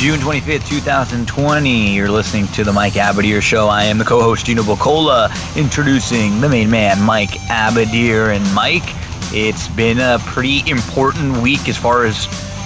June 25th, 2020. You're listening to the Mike Abadir Show. I am the co host, Gino Bocola, introducing the main man, Mike Abadir. And Mike, it's been a pretty important week as far as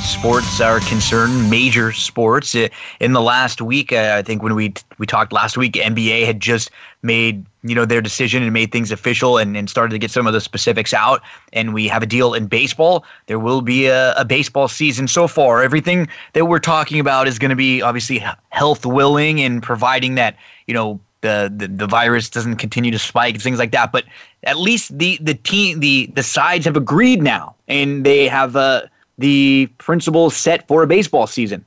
sports are concerned, major sports. In the last week, I think when we we talked last week, NBA had just made you know their decision and made things official and, and started to get some of the specifics out. And we have a deal in baseball. There will be a, a baseball season so far. Everything that we're talking about is going to be obviously health willing and providing that you know the, the, the virus doesn't continue to spike and things like that. But at least the the team the the sides have agreed now, and they have uh, the principles set for a baseball season.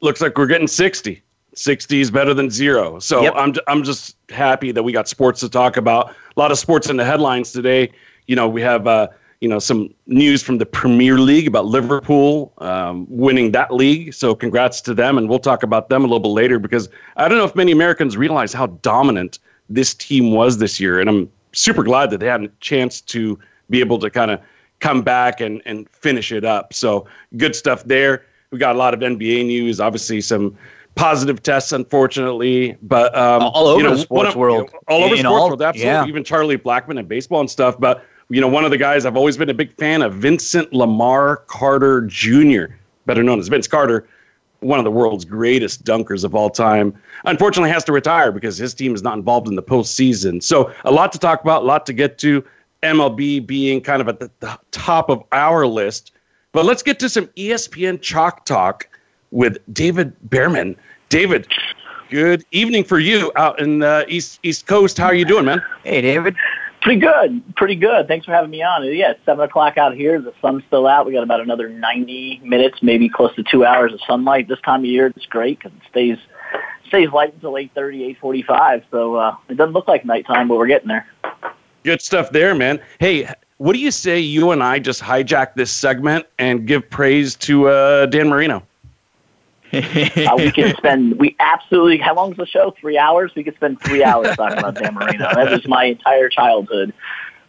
Looks like we're getting 60. 60 is better than zero. So yep. I'm, I'm just happy that we got sports to talk about. A lot of sports in the headlines today. You know, we have, uh, you know, some news from the Premier League about Liverpool um, winning that league. So congrats to them. And we'll talk about them a little bit later because I don't know if many Americans realize how dominant this team was this year. And I'm super glad that they had a chance to be able to kind of come back and, and finish it up. So good stuff there. We got a lot of NBA news, obviously some positive tests, unfortunately, but um, all over you know, the sports of, world, you know, all over the sports all, world, absolutely. Yeah. Even Charlie Blackmon and baseball and stuff. But you know, one of the guys I've always been a big fan of, Vincent Lamar Carter Jr., better known as Vince Carter, one of the world's greatest dunkers of all time. Unfortunately, has to retire because his team is not involved in the postseason. So a lot to talk about, a lot to get to. MLB being kind of at the, the top of our list. But let's get to some ESPN Chalk Talk with David Bearman. David, good evening for you out in the East East Coast. How are you doing, man? Hey, David. Pretty good. Pretty good. Thanks for having me on. Yeah, it's 7 o'clock out here. The sun's still out. We got about another 90 minutes, maybe close to two hours of sunlight. This time of year, it's great because it stays stays light until 8.30, 8.45. So uh, it doesn't look like nighttime, but we're getting there. Good stuff there, man. Hey, what do you say you and I just hijack this segment and give praise to uh, Dan Marino? uh, we could spend we absolutely how long is the show? Three hours? We could spend three hours talking about dan marino. That was my entire childhood.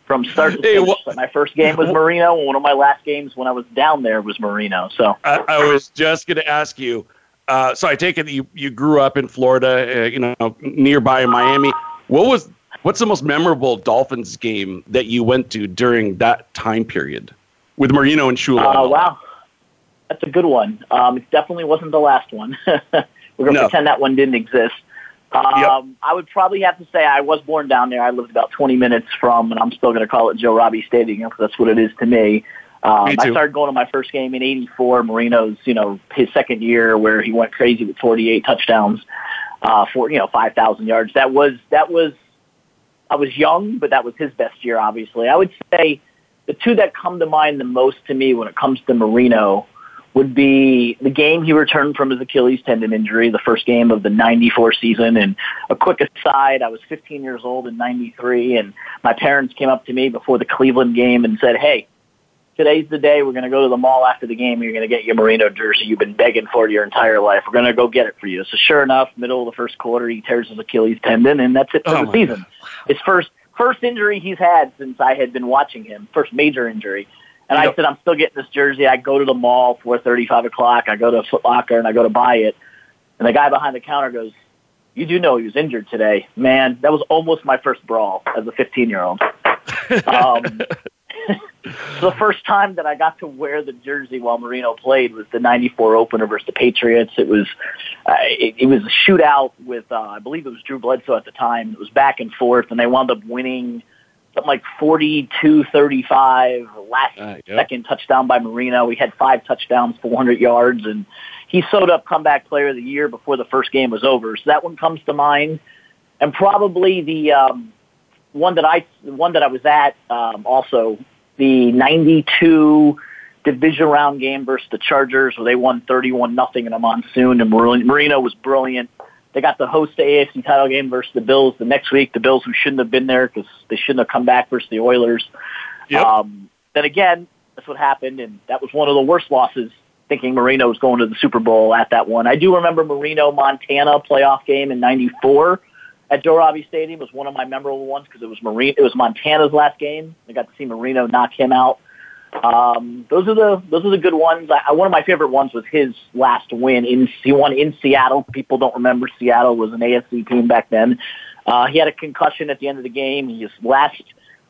From start to finish hey, my first game was marino and one of my last games when i was down there was marino so. I, I was just going to ask you uh, so i take it you, you grew up in florida uh, you know nearby miami. What was What's the most memorable Dolphins game that you went to during that time period with Marino and Shula? Oh, uh, wow. That's a good one. Um, it definitely wasn't the last one. We're going to no. pretend that one didn't exist. Um, yep. I would probably have to say I was born down there. I lived about 20 minutes from, and I'm still going to call it Joe Robbie Stadium because that's what it is to me. Um, me I started going to my first game in '84, Marino's, you know, his second year where he went crazy with 48 touchdowns, uh, for you know 5,000 yards. That was that was I was young, but that was his best year, obviously. I would say the two that come to mind the most to me when it comes to Marino would be the game he returned from his Achilles tendon injury, the first game of the 94 season. And a quick aside, I was 15 years old in 93 and my parents came up to me before the Cleveland game and said, Hey, today's the day. We're going to go to the mall after the game. You're going to get your Marino jersey you've been begging for your entire life. We're going to go get it for you. So sure enough, middle of the first quarter, he tears his Achilles tendon, and that's it for oh the season. God. His first first injury he's had since I had been watching him, first major injury. And yep. I said, I'm still getting this jersey. I go to the mall, 4.30, 5 o'clock. I go to Foot Locker, and I go to buy it. And the guy behind the counter goes, you do know he was injured today. Man, that was almost my first brawl as a 15-year-old. Um, the first time that I got to wear the jersey while Marino played was the '94 opener versus the Patriots. It was uh, it, it was a shootout with uh, I believe it was Drew Bledsoe at the time. It was back and forth, and they wound up winning something like 42-35. Last uh, yep. second touchdown by Marino. He had five touchdowns, 400 yards, and he sewed up comeback player of the year before the first game was over. So that one comes to mind, and probably the. Um, one that I one that I was at um, also the 92 division round game versus the Chargers where they won 31 nothing in a monsoon and Marino was brilliant. They got the host the AFC title game versus the Bills the next week. The Bills who shouldn't have been there because they shouldn't have come back versus the Oilers. Yep. Um, then again, that's what happened, and that was one of the worst losses. Thinking Marino was going to the Super Bowl at that one. I do remember Marino Montana playoff game in '94 at Joe Robbie Stadium was one of my memorable ones because it was Marino. It was Montana's last game. I got to see Marino knock him out. Um, those are the those are the good ones. I, one of my favorite ones was his last win in he won in Seattle. People don't remember Seattle was an AFC team back then. Uh, he had a concussion at the end of the game. His last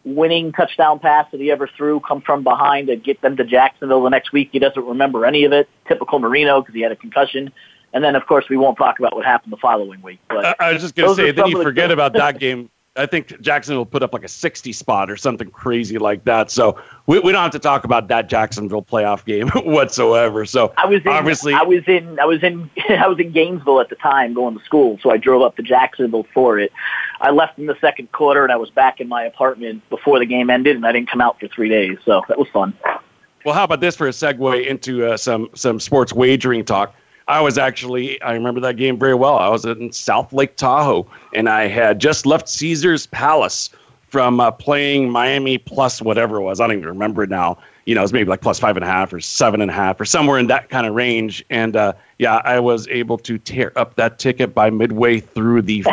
winning touchdown pass that he ever threw come from behind to get them to Jacksonville the next week. He doesn't remember any of it. Typical Marino because he had a concussion. And then, of course, we won't talk about what happened the following week. But I was just going to say, then you forget about that game I think Jacksonville put up like a 60 spot or something crazy like that. So we, we don't have to talk about that Jacksonville playoff game whatsoever. So I was in, obviously I was in I was in I was in Gainesville at the time going to school, so I drove up to Jacksonville for it. I left in the second quarter and I was back in my apartment before the game ended, and I didn't come out for three days. So that was fun. Well, how about this for a segue into uh, some some sports wagering talk? I was actually, I remember that game very well. I was in South Lake Tahoe, and I had just left Caesar's Palace from uh, playing Miami plus whatever it was. I don't even remember now. You know, it was maybe like plus five and a half or seven and a half or somewhere in that kind of range. And uh, yeah, I was able to tear up that ticket by midway through the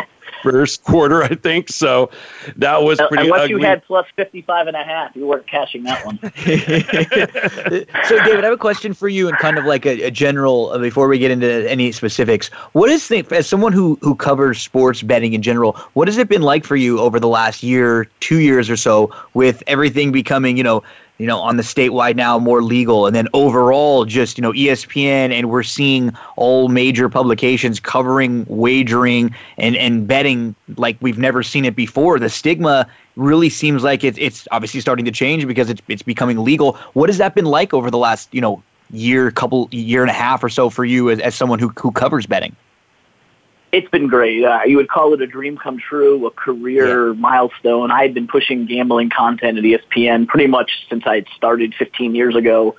first quarter, I think. So that was pretty Unless ugly. you had plus 55 and a half, you weren't cashing that one. so, David, I have a question for you and kind of like a, a general, uh, before we get into any specifics. What is the, as someone who, who covers sports betting in general, what has it been like for you over the last year, two years or so with everything becoming, you know, you know, on the statewide now more legal, and then overall just you know ESPN, and we're seeing all major publications covering wagering and and betting like we've never seen it before. The stigma really seems like it's it's obviously starting to change because it's it's becoming legal. What has that been like over the last you know year, couple year and a half or so for you as, as someone who who covers betting? It's been great. Uh, you would call it a dream come true, a career yeah. milestone. I had been pushing gambling content at ESPN pretty much since I had started 15 years ago.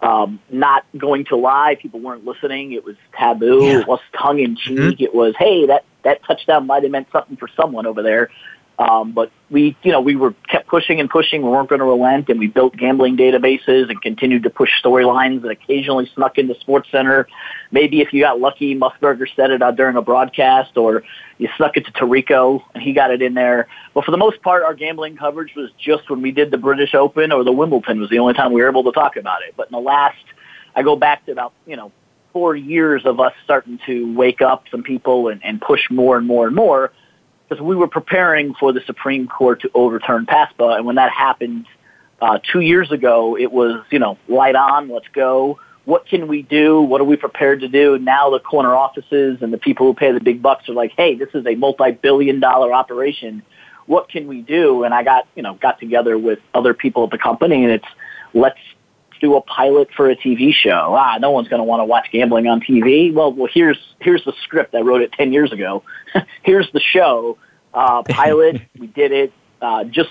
Um, not going to lie, people weren't listening. It was taboo. Yeah. It was tongue in cheek. Mm-hmm. It was, hey, that that touchdown might have meant something for someone over there. Um, but we, you know, we were kept pushing and pushing. We weren't going to relent, and we built gambling databases and continued to push storylines that occasionally snuck into Sports Center. Maybe if you got lucky, Musburger said it out during a broadcast, or you snuck it to Tirico and he got it in there. But for the most part, our gambling coverage was just when we did the British Open or the Wimbledon was the only time we were able to talk about it. But in the last, I go back to about you know four years of us starting to wake up some people and, and push more and more and more because we were preparing for the Supreme Court to overturn PASPA, and when that happened uh, two years ago, it was you know light on, let's go. What can we do? What are we prepared to do? Now the corner offices and the people who pay the big bucks are like, hey, this is a multi-billion dollar operation. What can we do? And I got you know got together with other people at the company, and it's let's do a pilot for a TV show. Ah, no one's going to want to watch gambling on TV. Well, well, here's here's the script. I wrote it ten years ago. here's the show uh, pilot. we did it uh, just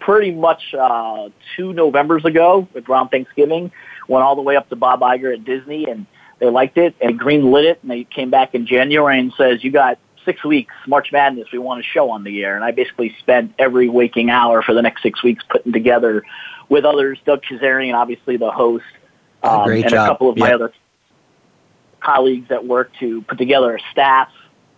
pretty much uh, two Novembers ago around Thanksgiving. Went all the way up to Bob Iger at Disney, and they liked it and green lit it. And they came back in January and says, "You got six weeks, March Madness. We want a show on the air." And I basically spent every waking hour for the next six weeks putting together with others, Doug Kezirian, obviously the host, um, and job. a couple of my other colleagues at work to put together a staff,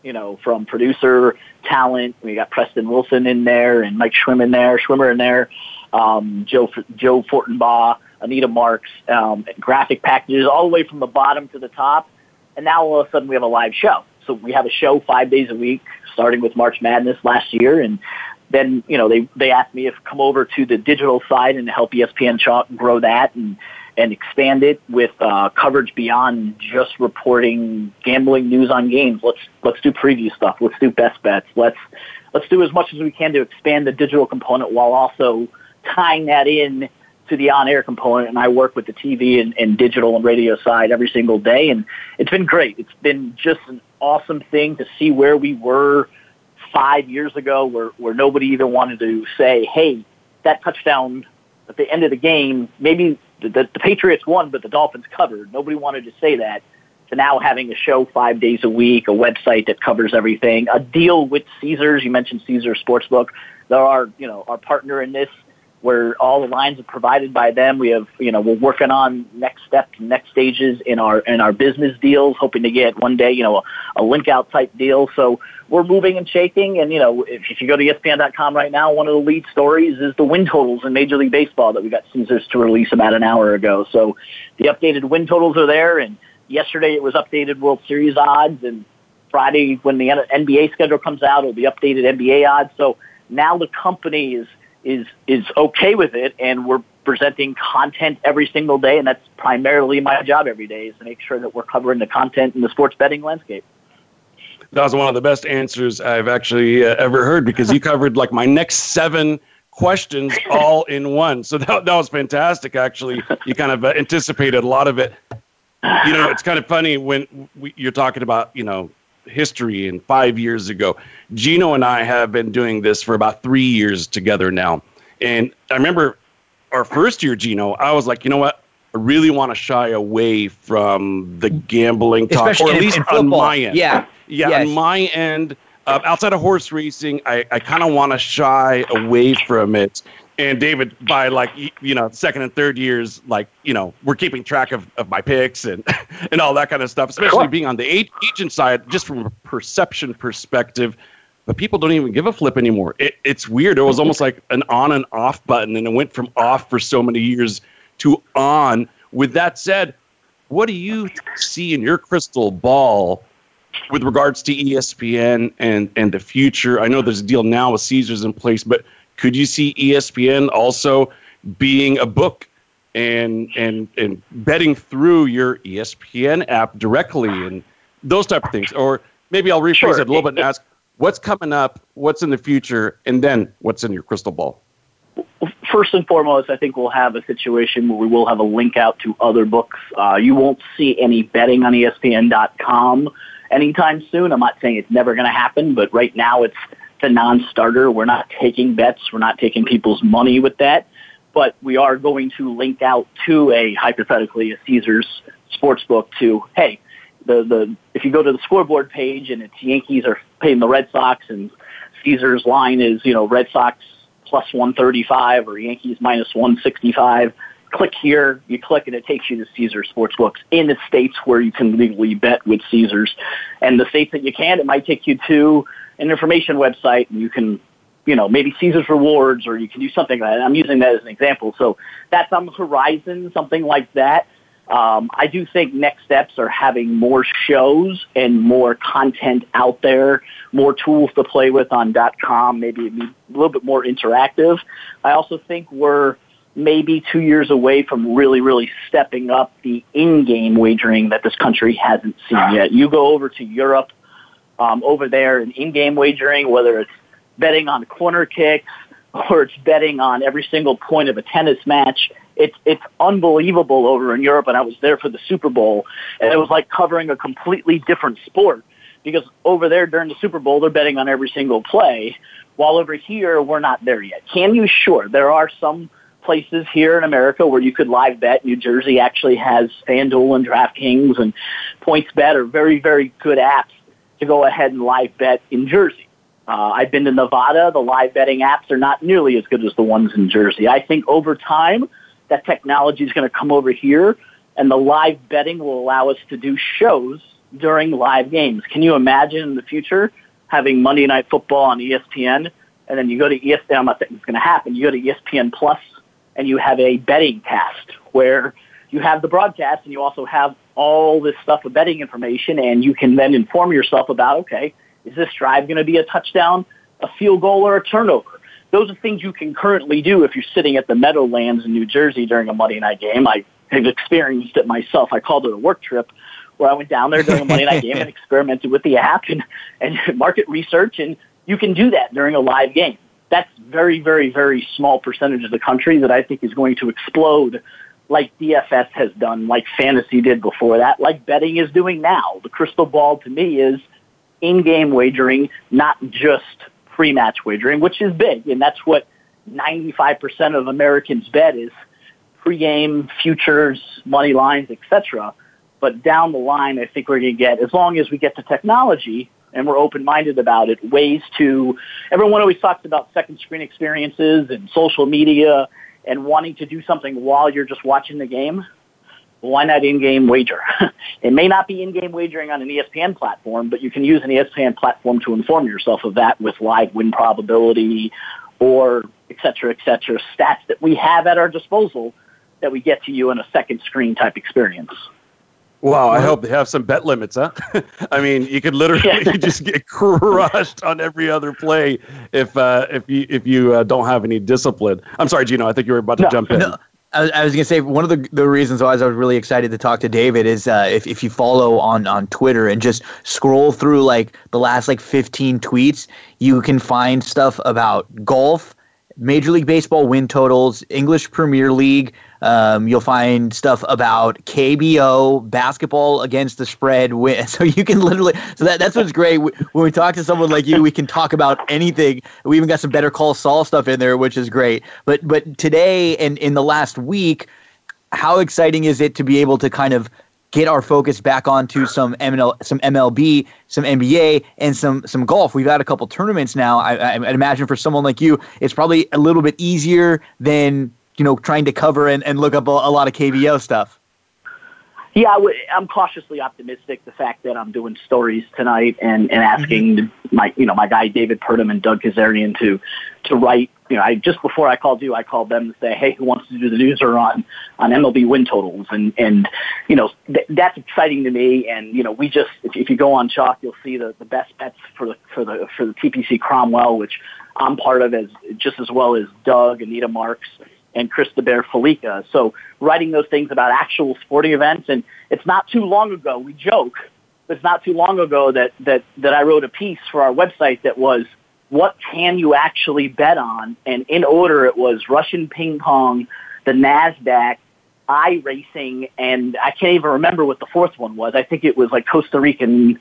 you know, from producer, talent. We got Preston Wilson in there and Mike Schwimmer in there, Schwimmer in there, um, Joe Joe Fortenbaugh, Anita Marks, um, graphic packages all the way from the bottom to the top. And now all of a sudden we have a live show. So we have a show five days a week, starting with March Madness last year, and then you know they they asked me if come over to the digital side and help ESPN Chalk grow that and and expand it with uh, coverage beyond just reporting gambling news on games. Let's let's do preview stuff. Let's do best bets. Let's let's do as much as we can to expand the digital component while also tying that in to the on-air component. And I work with the TV and, and digital and radio side every single day, and it's been great. It's been just an awesome thing to see where we were five years ago where, where nobody even wanted to say, hey, that touchdown at the end of the game, maybe the, the, the Patriots won, but the Dolphins covered. Nobody wanted to say that. to now having a show five days a week, a website that covers everything, a deal with Caesars. You mentioned Caesars Sportsbook. They're our, you know, our partner in this where all the lines are provided by them. We have, you know, we're working on next steps, next stages in our in our business deals, hoping to get one day, you know, a, a link out type deal. So we're moving and shaking. And you know, if, if you go to ESPN.com right now, one of the lead stories is the win totals in Major League Baseball that we got Caesars to release about an hour ago. So the updated win totals are there, and yesterday it was updated World Series odds, and Friday when the NBA schedule comes out, it'll be updated NBA odds. So now the company is is is okay with it, and we're presenting content every single day, and that's primarily my job every day is to make sure that we're covering the content in the sports betting landscape. That was one of the best answers I've actually uh, ever heard because you covered like my next seven questions all in one. So that, that was fantastic. Actually, you kind of uh, anticipated a lot of it. You know, it's kind of funny when we, you're talking about you know history and five years ago. Gino and I have been doing this for about three years together now. And I remember our first year, Gino, I was like, you know what? I really want to shy away from the gambling talk, Especially or at least on my end. Yeah. Yeah, yes. on my end, uh, outside of horse racing, I, I kind of want to shy away from it and David, by like you know, second and third years, like you know, we're keeping track of, of my picks and and all that kind of stuff. Especially sure. being on the agent side, just from a perception perspective. But people don't even give a flip anymore. It, it's weird. It was almost like an on and off button, and it went from off for so many years to on. With that said, what do you see in your crystal ball with regards to ESPN and and the future? I know there's a deal now with Caesars in place, but could you see ESPN also being a book and and and betting through your ESPN app directly and those type of things? Or maybe I'll rephrase sure. it a little bit and ask what's coming up, what's in the future, and then what's in your crystal ball? First and foremost, I think we'll have a situation where we will have a link out to other books. Uh, you won't see any betting on ESPN.com anytime soon. I'm not saying it's never going to happen, but right now it's a non-starter. We're not taking bets. We're not taking people's money with that. But we are going to link out to a hypothetically a Caesars sportsbook to hey, the the if you go to the scoreboard page and it's Yankees are paying the Red Sox and Caesars line is you know Red Sox plus 135 or Yankees minus 165. Click here, you click and it takes you to Caesars Sportsbooks in the states where you can legally bet with Caesars. And the states that you can't, it might take you to an information website and you can, you know, maybe Caesar's Rewards or you can do something like that. I'm using that as an example. So that's on the horizon, something like that. Um, I do think next steps are having more shows and more content out there, more tools to play with on .com, maybe a little bit more interactive. I also think we're maybe two years away from really, really stepping up the in-game wagering that this country hasn't seen yet. You go over to Europe, um, over there in in-game wagering, whether it's betting on corner kicks or it's betting on every single point of a tennis match. It's it's unbelievable over in Europe, and I was there for the Super Bowl, and it was like covering a completely different sport because over there during the Super Bowl they're betting on every single play, while over here we're not there yet. Can you? Sure, there are some places here in America where you could live bet. New Jersey actually has FanDuel and DraftKings and PointsBet are very very good apps to go ahead and live bet in Jersey. Uh, I've been to Nevada. The live betting apps are not nearly as good as the ones in Jersey. I think over time, that technology is going to come over here, and the live betting will allow us to do shows during live games. Can you imagine in the future having Monday Night Football on ESPN, and then you go to ESPN? I'm not saying it's going to happen. You go to ESPN Plus, and you have a betting cast where you have the broadcast, and you also have all this stuff of betting information, and you can then inform yourself about, okay, is this drive going to be a touchdown, a field goal, or a turnover? Those are things you can currently do if you're sitting at the Meadowlands in New Jersey during a Monday night game. I have experienced it myself. I called it a work trip where I went down there during a Monday night game and experimented with the app and, and market research, and you can do that during a live game. That's very, very, very small percentage of the country that I think is going to explode like DFS has done, like fantasy did before that, like betting is doing now. The crystal ball to me is in-game wagering, not just pre-match wagering, which is big, and that's what 95% of Americans bet is pre-game futures, money lines, etc. But down the line, I think we're going to get, as long as we get the technology and we're open-minded about it, ways to, everyone always talks about second screen experiences and social media and wanting to do something while you're just watching the game. Why not in-game wager? it may not be in-game wagering on an ESPN platform, but you can use an ESPN platform to inform yourself of that with live win probability or et cetera, et cetera, stats that we have at our disposal that we get to you in a second screen type experience. Wow, I hope they have some bet limits, huh? I mean, you could literally yeah. just get crushed on every other play if uh, if you if you uh, don't have any discipline. I'm sorry, Gino. I think you were about to no, jump in. No. I, was going to say one of the, the reasons why I was really excited to talk to David is uh, if, if you follow on, on Twitter and just scroll through like the last like 15 tweets, you can find stuff about golf, Major League Baseball win totals, English Premier League, um, you'll find stuff about KBO basketball against the spread. Win. So you can literally. So that, that's what's great. When we talk to someone like you, we can talk about anything. We even got some Better Call Saul stuff in there, which is great. But but today and in the last week, how exciting is it to be able to kind of get our focus back onto some ML, some MLB, some NBA, and some some golf. We've had a couple tournaments now. I, I, I imagine for someone like you, it's probably a little bit easier than you know, trying to cover and, and look up a, a lot of KBO stuff? Yeah, i w- I'm cautiously optimistic. The fact that I'm doing stories tonight and, and asking mm-hmm. my, you know, my guy David Purdum and Doug Kezirian to, to write, you know, I just before I called you, I called them to say, hey, who wants to do the news or on, on MLB win totals? And, and, you know, th- that's exciting to me. And, you know, we just, if, if you go on chalk, you'll see the, the best bets for the, for the, for the TPC Cromwell, which I'm part of as just as well as Doug, Anita Marks, and Christopher Fallica. So writing those things about actual sporting events, and it's not too long ago. We joke, but it's not too long ago that that that I wrote a piece for our website that was what can you actually bet on, and in order it was Russian ping pong, the Nasdaq, iRacing, and I can't even remember what the fourth one was. I think it was like Costa Rican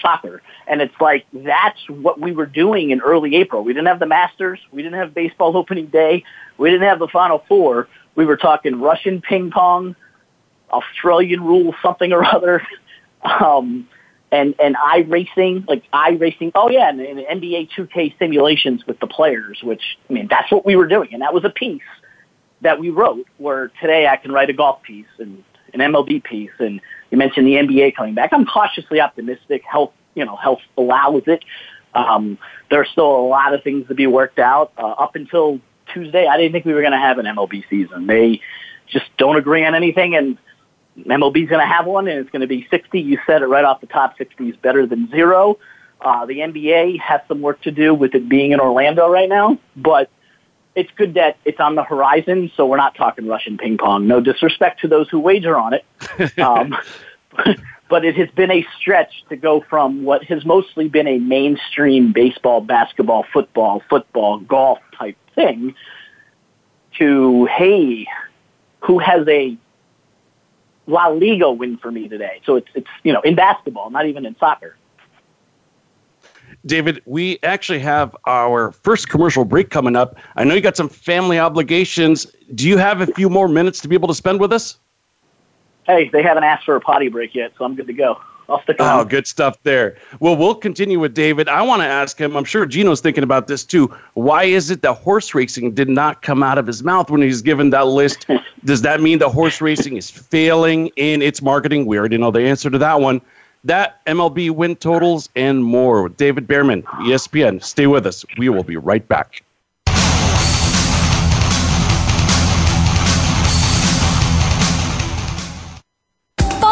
soccer. And it's like, that's what we were doing in early April. We didn't have the Masters. We didn't have baseball opening day. We didn't have the Final Four. We were talking Russian ping pong, Australian rule something or other, um, and and i racing, like iRacing. Oh yeah, and, and NBA 2K simulations with the players, which I mean that's what we were doing, and that was a piece that we wrote. Where today I can write a golf piece and an MLB piece, and you mentioned the NBA coming back. I'm cautiously optimistic. Health, you know, health allows it. Um, there's still a lot of things to be worked out. Uh, up until Tuesday, I didn't think we were going to have an MLB season. They just don't agree on anything, and MLB's going to have one, and it's going to be 60. You said it right off the top. 60 is better than zero. Uh, the NBA has some work to do with it being in Orlando right now, but it's good that it's on the horizon. So we're not talking Russian ping pong. No disrespect to those who wager on it, um, but it has been a stretch to go from what has mostly been a mainstream baseball, basketball, football, football, golf type thing to, hey, who has a La Liga win for me today? So it's, it's, you know, in basketball, not even in soccer. David, we actually have our first commercial break coming up. I know you got some family obligations. Do you have a few more minutes to be able to spend with us? Hey, they haven't asked for a potty break yet, so I'm good to go. I'll stick around. Oh, good stuff there. Well, we'll continue with David. I want to ask him, I'm sure Gino's thinking about this too. Why is it that horse racing did not come out of his mouth when he's given that list? Does that mean the horse racing is failing in its marketing? We already know the answer to that one. That MLB win totals and more with David Bearman, ESPN. Stay with us. We will be right back.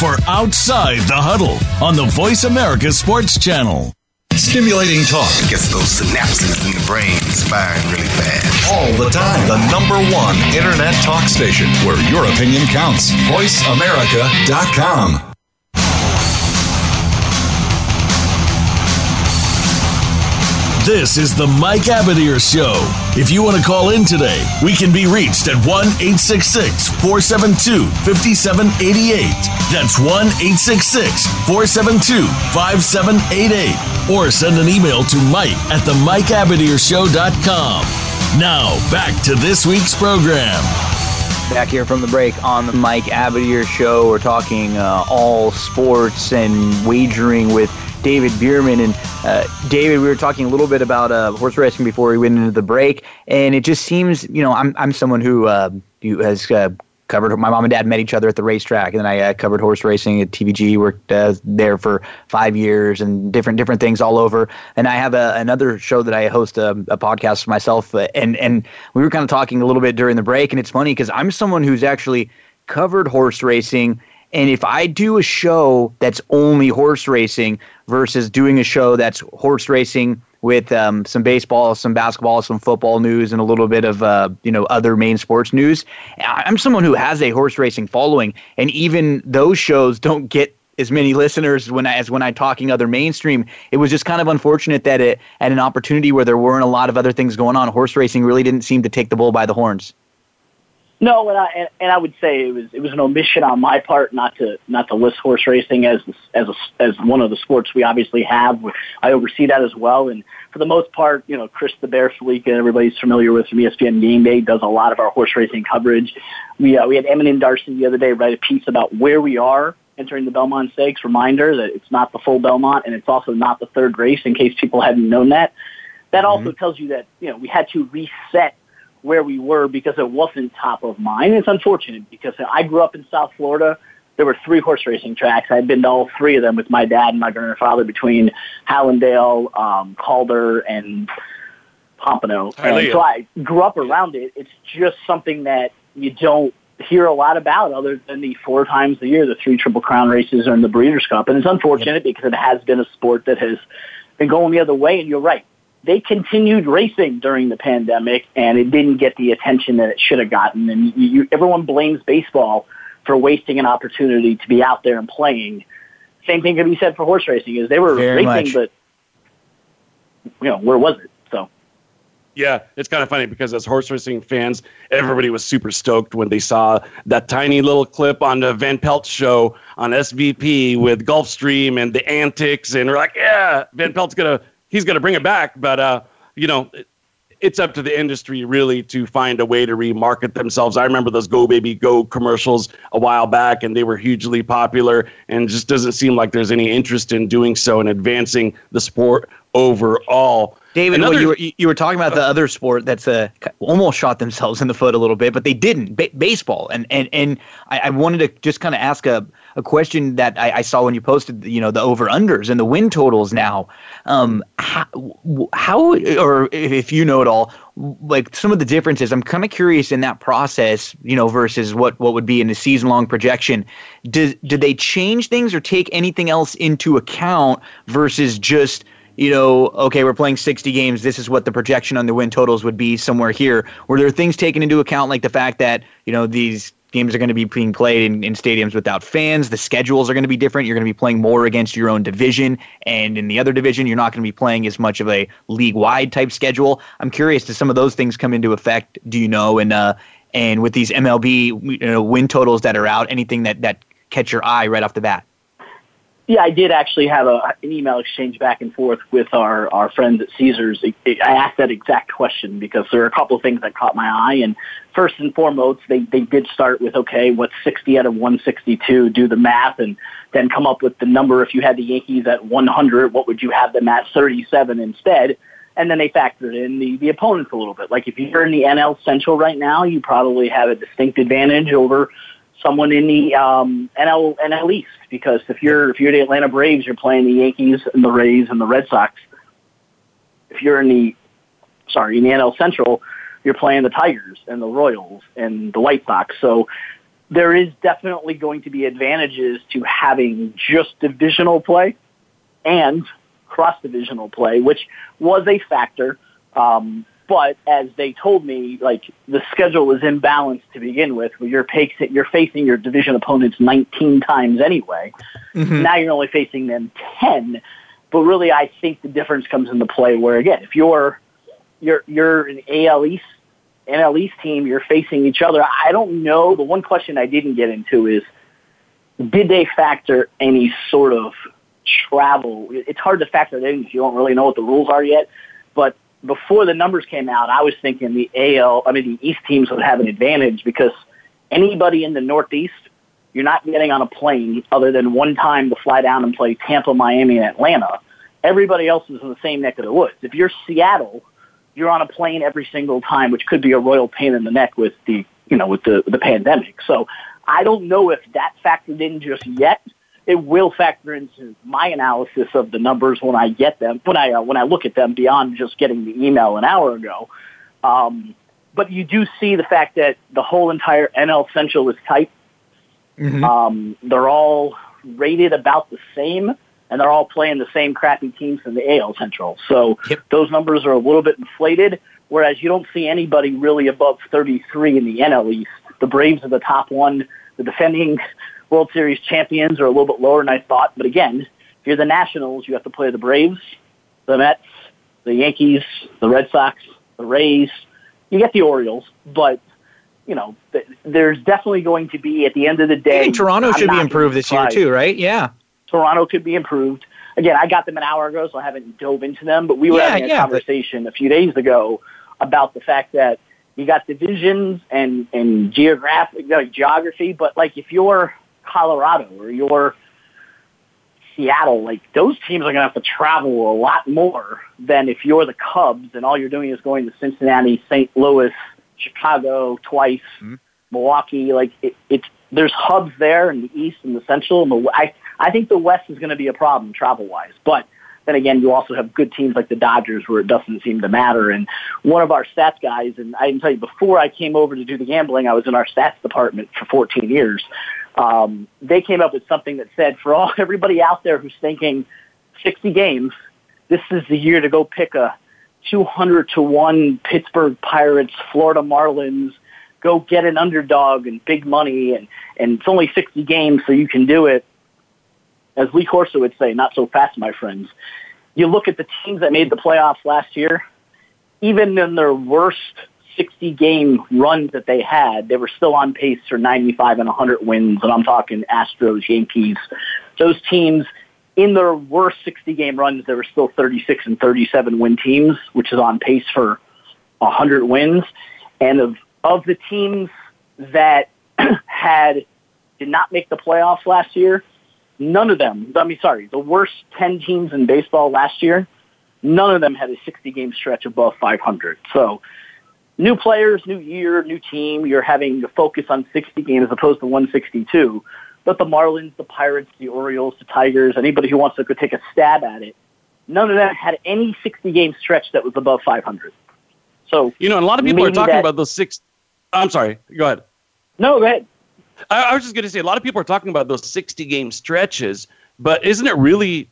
for Outside the Huddle on the Voice America Sports Sports Channel. Stimulating talk gets those synapses in the brain firing really fast. All the time. The number one internet talk station where your opinion counts. VoiceAmerica.com. This is the Mike Abadir Show. If you want to call in today, we can be reached at 1 866 472 5788. That's 1 866 472 5788. Or send an email to Mike at the Mike MikeAbadirShow.com. Now, back to this week's program. Back here from the break on the Mike Abadir Show, we're talking uh, all sports and wagering with David Bearman. And uh, David, we were talking a little bit about uh, horse racing before we went into the break, and it just seems, you know, I'm I'm someone who uh, who has uh, covered. My mom and dad met each other at the racetrack, and then I uh, covered horse racing at TVG. Worked uh, there for five years, and different different things all over. And I have a, another show that I host a, a podcast myself, uh, and and we were kind of talking a little bit during the break, and it's funny because I'm someone who's actually covered horse racing and if I do a show that's only horse racing versus doing a show that's horse racing with um, some baseball, some basketball, some football news, and a little bit of uh, you know other main sports news, I'm someone who has a horse racing following, and even those shows don't get as many listeners when I, as when I'm talking other mainstream. It was just kind of unfortunate that it, at an opportunity where there weren't a lot of other things going on, horse racing really didn't seem to take the bull by the horns. No, and I and, I would say it was it was an omission on my part not to not to list horse racing as as a, as one of the sports we obviously have. I oversee that as well, and for the most part, you know, Chris the Bear Fallica, everybody's familiar with from ESPN Game Day, does a lot of our horse racing coverage. We uh, we had Emin Darcy the other day write a piece about where we are entering the Belmont Stakes. Reminder that it's not the full Belmont, and it's also not the third race. In case people hadn't known that, that mm-hmm. also tells you that you know we had to reset where we were because it wasn't top of mind. It's unfortunate because I grew up in South Florida. There were three horse racing tracks. I'd been to all three of them with my dad and my grandfather between Hallandale, um, Calder, and Pompano. And so I grew up around it. It's just something that you don't hear a lot about other than the four times a year, the three Triple Crown races and the Breeders' Cup. And it's unfortunate because it has been a sport that has been going the other way. And you're right they continued racing during the pandemic and it didn't get the attention that it should have gotten. And you, you, everyone blames baseball for wasting an opportunity to be out there and playing. Same thing can be said for horse racing is they were Very racing, much. but you know, where was it? So. Yeah, it's kind of funny because as horse racing fans, everybody was super stoked when they saw that tiny little clip on the Van Pelt show on SVP with Gulfstream and the antics, and we're like, yeah, Van Pelt's gonna he's going to bring it back. But uh, you know, it's up to the industry really to find a way to remarket themselves. I remember those Go Baby Go commercials a while back, and they were hugely popular. And just doesn't seem like there's any interest in doing so and advancing the sport overall. David, Another, well, you were you were talking about the other sport that's uh, almost shot themselves in the foot a little bit, but they didn't. Ba- baseball, and and and I, I wanted to just kind of ask a, a question that I, I, saw when you posted, you know, the over unders and the win totals. Now, um, how, how or if you know it all, like some of the differences. I'm kind of curious in that process, you know, versus what what would be in a season long projection. Did did they change things or take anything else into account versus just you know, okay, we're playing 60 games. This is what the projection on the win totals would be somewhere here. Were there things taken into account, like the fact that, you know, these games are going to be being played in, in stadiums without fans? The schedules are going to be different. You're going to be playing more against your own division. And in the other division, you're not going to be playing as much of a league wide type schedule. I'm curious, do some of those things come into effect? Do you know? And, uh, and with these MLB you know, win totals that are out, anything that, that catch your eye right off the bat? Yeah, I did actually have a, an email exchange back and forth with our, our friends at Caesars. I asked that exact question because there are a couple of things that caught my eye. And first and foremost, they, they did start with, okay, what's 60 out of 162? Do the math and then come up with the number. If you had the Yankees at 100, what would you have them at 37 instead? And then they factored in the, the opponents a little bit. Like if you're in the NL Central right now, you probably have a distinct advantage over someone in the um, NL NL East because if you're if you're the Atlanta Braves, you're playing the Yankees and the Rays and the Red Sox. If you're in the sorry in the NL Central, you're playing the Tigers and the Royals and the White Sox. So there is definitely going to be advantages to having just divisional play and cross divisional play, which was a factor. Um, but as they told me, like the schedule was imbalanced to begin with. Where you're, facing, you're facing your division opponents 19 times anyway. Mm-hmm. Now you're only facing them 10. But really, I think the difference comes into play where again, if you're you're you're an AL East, NL East team, you're facing each other. I don't know. The one question I didn't get into is, did they factor any sort of travel? It's hard to factor that in if you don't really know what the rules are yet. But before the numbers came out, I was thinking the AL, I mean, the East teams would have an advantage because anybody in the Northeast, you're not getting on a plane other than one time to fly down and play Tampa, Miami, and Atlanta. Everybody else is in the same neck of the woods. If you're Seattle, you're on a plane every single time, which could be a royal pain in the neck with the, you know, with the, the pandemic. So I don't know if that factored in just yet it will factor into my analysis of the numbers when I get them, when I uh, when I look at them beyond just getting the email an hour ago. Um, but you do see the fact that the whole entire NL Central is tight. Mm-hmm. Um, they're all rated about the same, and they're all playing the same crappy teams in the AL Central. So yep. those numbers are a little bit inflated. Whereas you don't see anybody really above 33 in the NL East. The Braves are the top one. The defending World Series champions are a little bit lower than I thought. But again, if you're the Nationals, you have to play the Braves, the Mets, the Yankees, the Red Sox, the Rays. You get the Orioles, but you know, there's definitely going to be at the end of the day. Toronto I'm should be improved this year too, right? Yeah. Toronto could be improved. Again, I got them an hour ago, so I haven't dove into them. But we were yeah, having a yeah, conversation but... a few days ago about the fact that you got divisions and and geographic like geography, but like if you're Colorado or your Seattle, like those teams are going to have to travel a lot more than if you're the Cubs and all you're doing is going to Cincinnati, St. Louis, Chicago twice, mm-hmm. Milwaukee. Like it, it's there's hubs there in the East and the Central. And the I I think the West is going to be a problem travel wise, but then again, you also have good teams like the Dodgers where it doesn't seem to matter. And one of our stats guys, and I can tell you, before I came over to do the gambling, I was in our stats department for 14 years um, they came up with something that said for all everybody out there who's thinking 60 games, this is the year to go pick a 200 to 1 Pittsburgh Pirates, Florida Marlins, go get an underdog and big money and, and it's only 60 games so you can do it. As Lee Corso would say, not so fast, my friends. You look at the teams that made the playoffs last year, even in their worst 60 game runs that they had, they were still on pace for 95 and 100 wins. And I'm talking Astros, Yankees. Those teams, in their worst 60 game runs, they were still 36 and 37 win teams, which is on pace for 100 wins. And of, of the teams that had, did not make the playoffs last year, none of them, I mean, sorry, the worst 10 teams in baseball last year, none of them had a 60 game stretch above 500. So, new players, new year, new team. You're having to focus on 60 games as opposed to 162. But the Marlins, the Pirates, the Orioles, the Tigers, anybody who wants to go take a stab at it, none of them had any 60 game stretch that was above 500. So you know, a lot of people are talking that, about those six. I'm sorry. Go ahead. No, go ahead. I, I was just going to say a lot of people are talking about those 60 game stretches, but isn't it really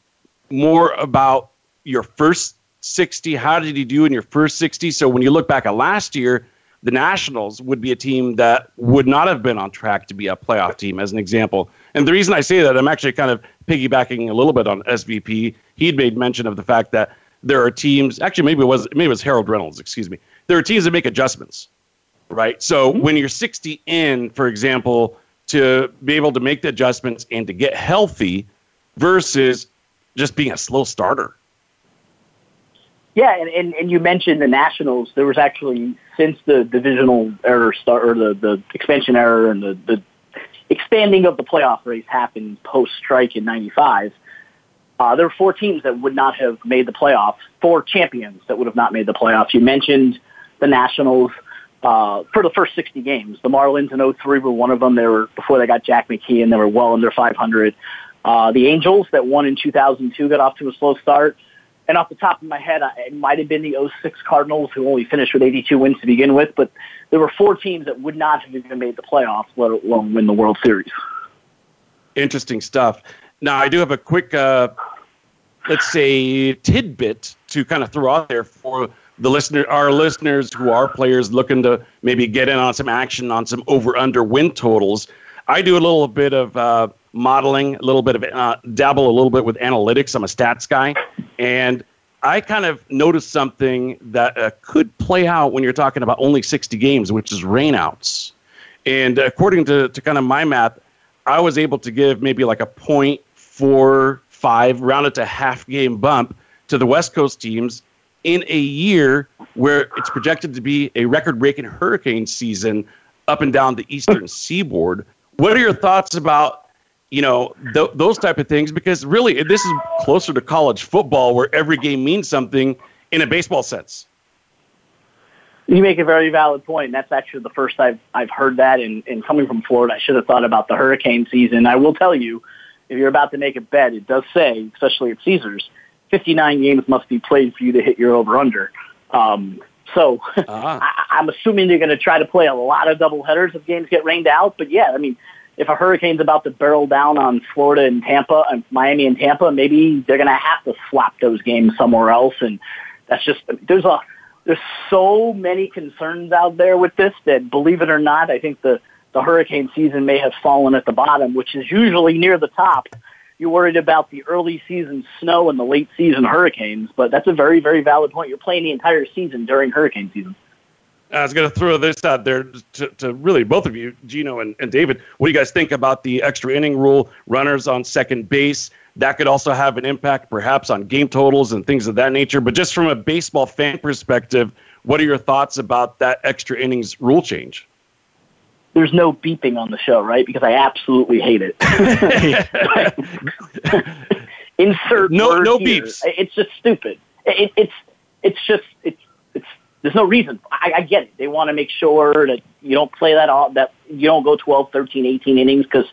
more about your first 60. How did he do in your first 60? So when you look back at last year, the Nationals would be a team that would not have been on track to be a playoff team, as an example. And the reason I say that, I'm actually kind of piggybacking a little bit on SVP. He'd made mention of the fact that there are teams. Actually, maybe it was maybe it was Harold Reynolds. Excuse me. There are teams that make adjustments, right? So mm-hmm. when you're 60 in, for example, to be able to make the adjustments and to get healthy, versus just being a slow starter. Yeah, and, and, and you mentioned the Nationals. There was actually since the divisional error start or the, the expansion error and the, the expanding of the playoff race happened post strike in '95. Uh, there were four teams that would not have made the playoffs, four champions that would have not made the playoffs. You mentioned the Nationals uh, for the first 60 games. The Marlins in 03 were one of them. They were before they got Jack McKeon. They were well under 500. Uh, the Angels that won in 2002 got off to a slow start. And off the top of my head, it might have been the 06 Cardinals who only finished with 82 wins to begin with. But there were four teams that would not have even made the playoffs, let alone win the World Series. Interesting stuff. Now, I do have a quick, uh, let's say, tidbit to kind of throw out there for the listener, our listeners who are players looking to maybe get in on some action on some over under win totals. I do a little bit of uh, modeling, a little bit of uh, dabble a little bit with analytics. I'm a stats guy, and I kind of noticed something that uh, could play out when you're talking about only 60 games, which is rainouts. And according to, to kind of my math, I was able to give maybe like a point four five, rounded to half game bump to the West Coast teams in a year where it's projected to be a record breaking hurricane season up and down the eastern seaboard. What are your thoughts about you know th- those type of things? Because really, this is closer to college football, where every game means something in a baseball sense. You make a very valid point. That's actually the first I've I've heard that. And, and coming from Florida, I should have thought about the hurricane season. I will tell you, if you're about to make a bet, it does say, especially at Caesars, 59 games must be played for you to hit your over under. Um, so uh-huh. I, I'm assuming they're going to try to play a lot of double headers if games get rained out. But yeah, I mean, if a hurricane's about to barrel down on Florida and Tampa and Miami and Tampa, maybe they're going to have to swap those games somewhere else. And that's just there's a there's so many concerns out there with this that believe it or not, I think the the hurricane season may have fallen at the bottom, which is usually near the top. You're worried about the early season snow and the late season hurricanes, but that's a very, very valid point. You're playing the entire season during hurricane season. I was going to throw this out there to, to really both of you, Gino and, and David. What do you guys think about the extra inning rule, runners on second base? That could also have an impact, perhaps, on game totals and things of that nature. But just from a baseball fan perspective, what are your thoughts about that extra innings rule change? there's no beeping on the show, right? Because I absolutely hate it. Insert no no here. beeps. It's just stupid. It, it's it's just it's it's there's no reason. I, I get it. They want to make sure that you don't play that all that you don't go 12, 13, 18 innings because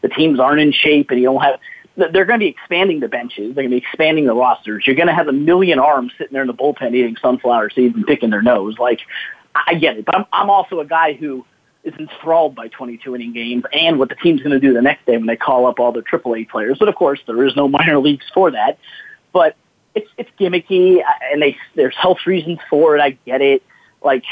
the teams aren't in shape and you don't have. They're going to be expanding the benches. They're going to be expanding the rosters. You're going to have a million arms sitting there in the bullpen eating sunflower seeds and picking their nose. Like, I get it, but I'm, I'm also a guy who is enthralled by 22 inning games and what the team's going to do the next day when they call up all the AAA players. But of course, there is no minor leagues for that. But it's it's gimmicky, uh, and they there's health reasons for it. I get it. Like,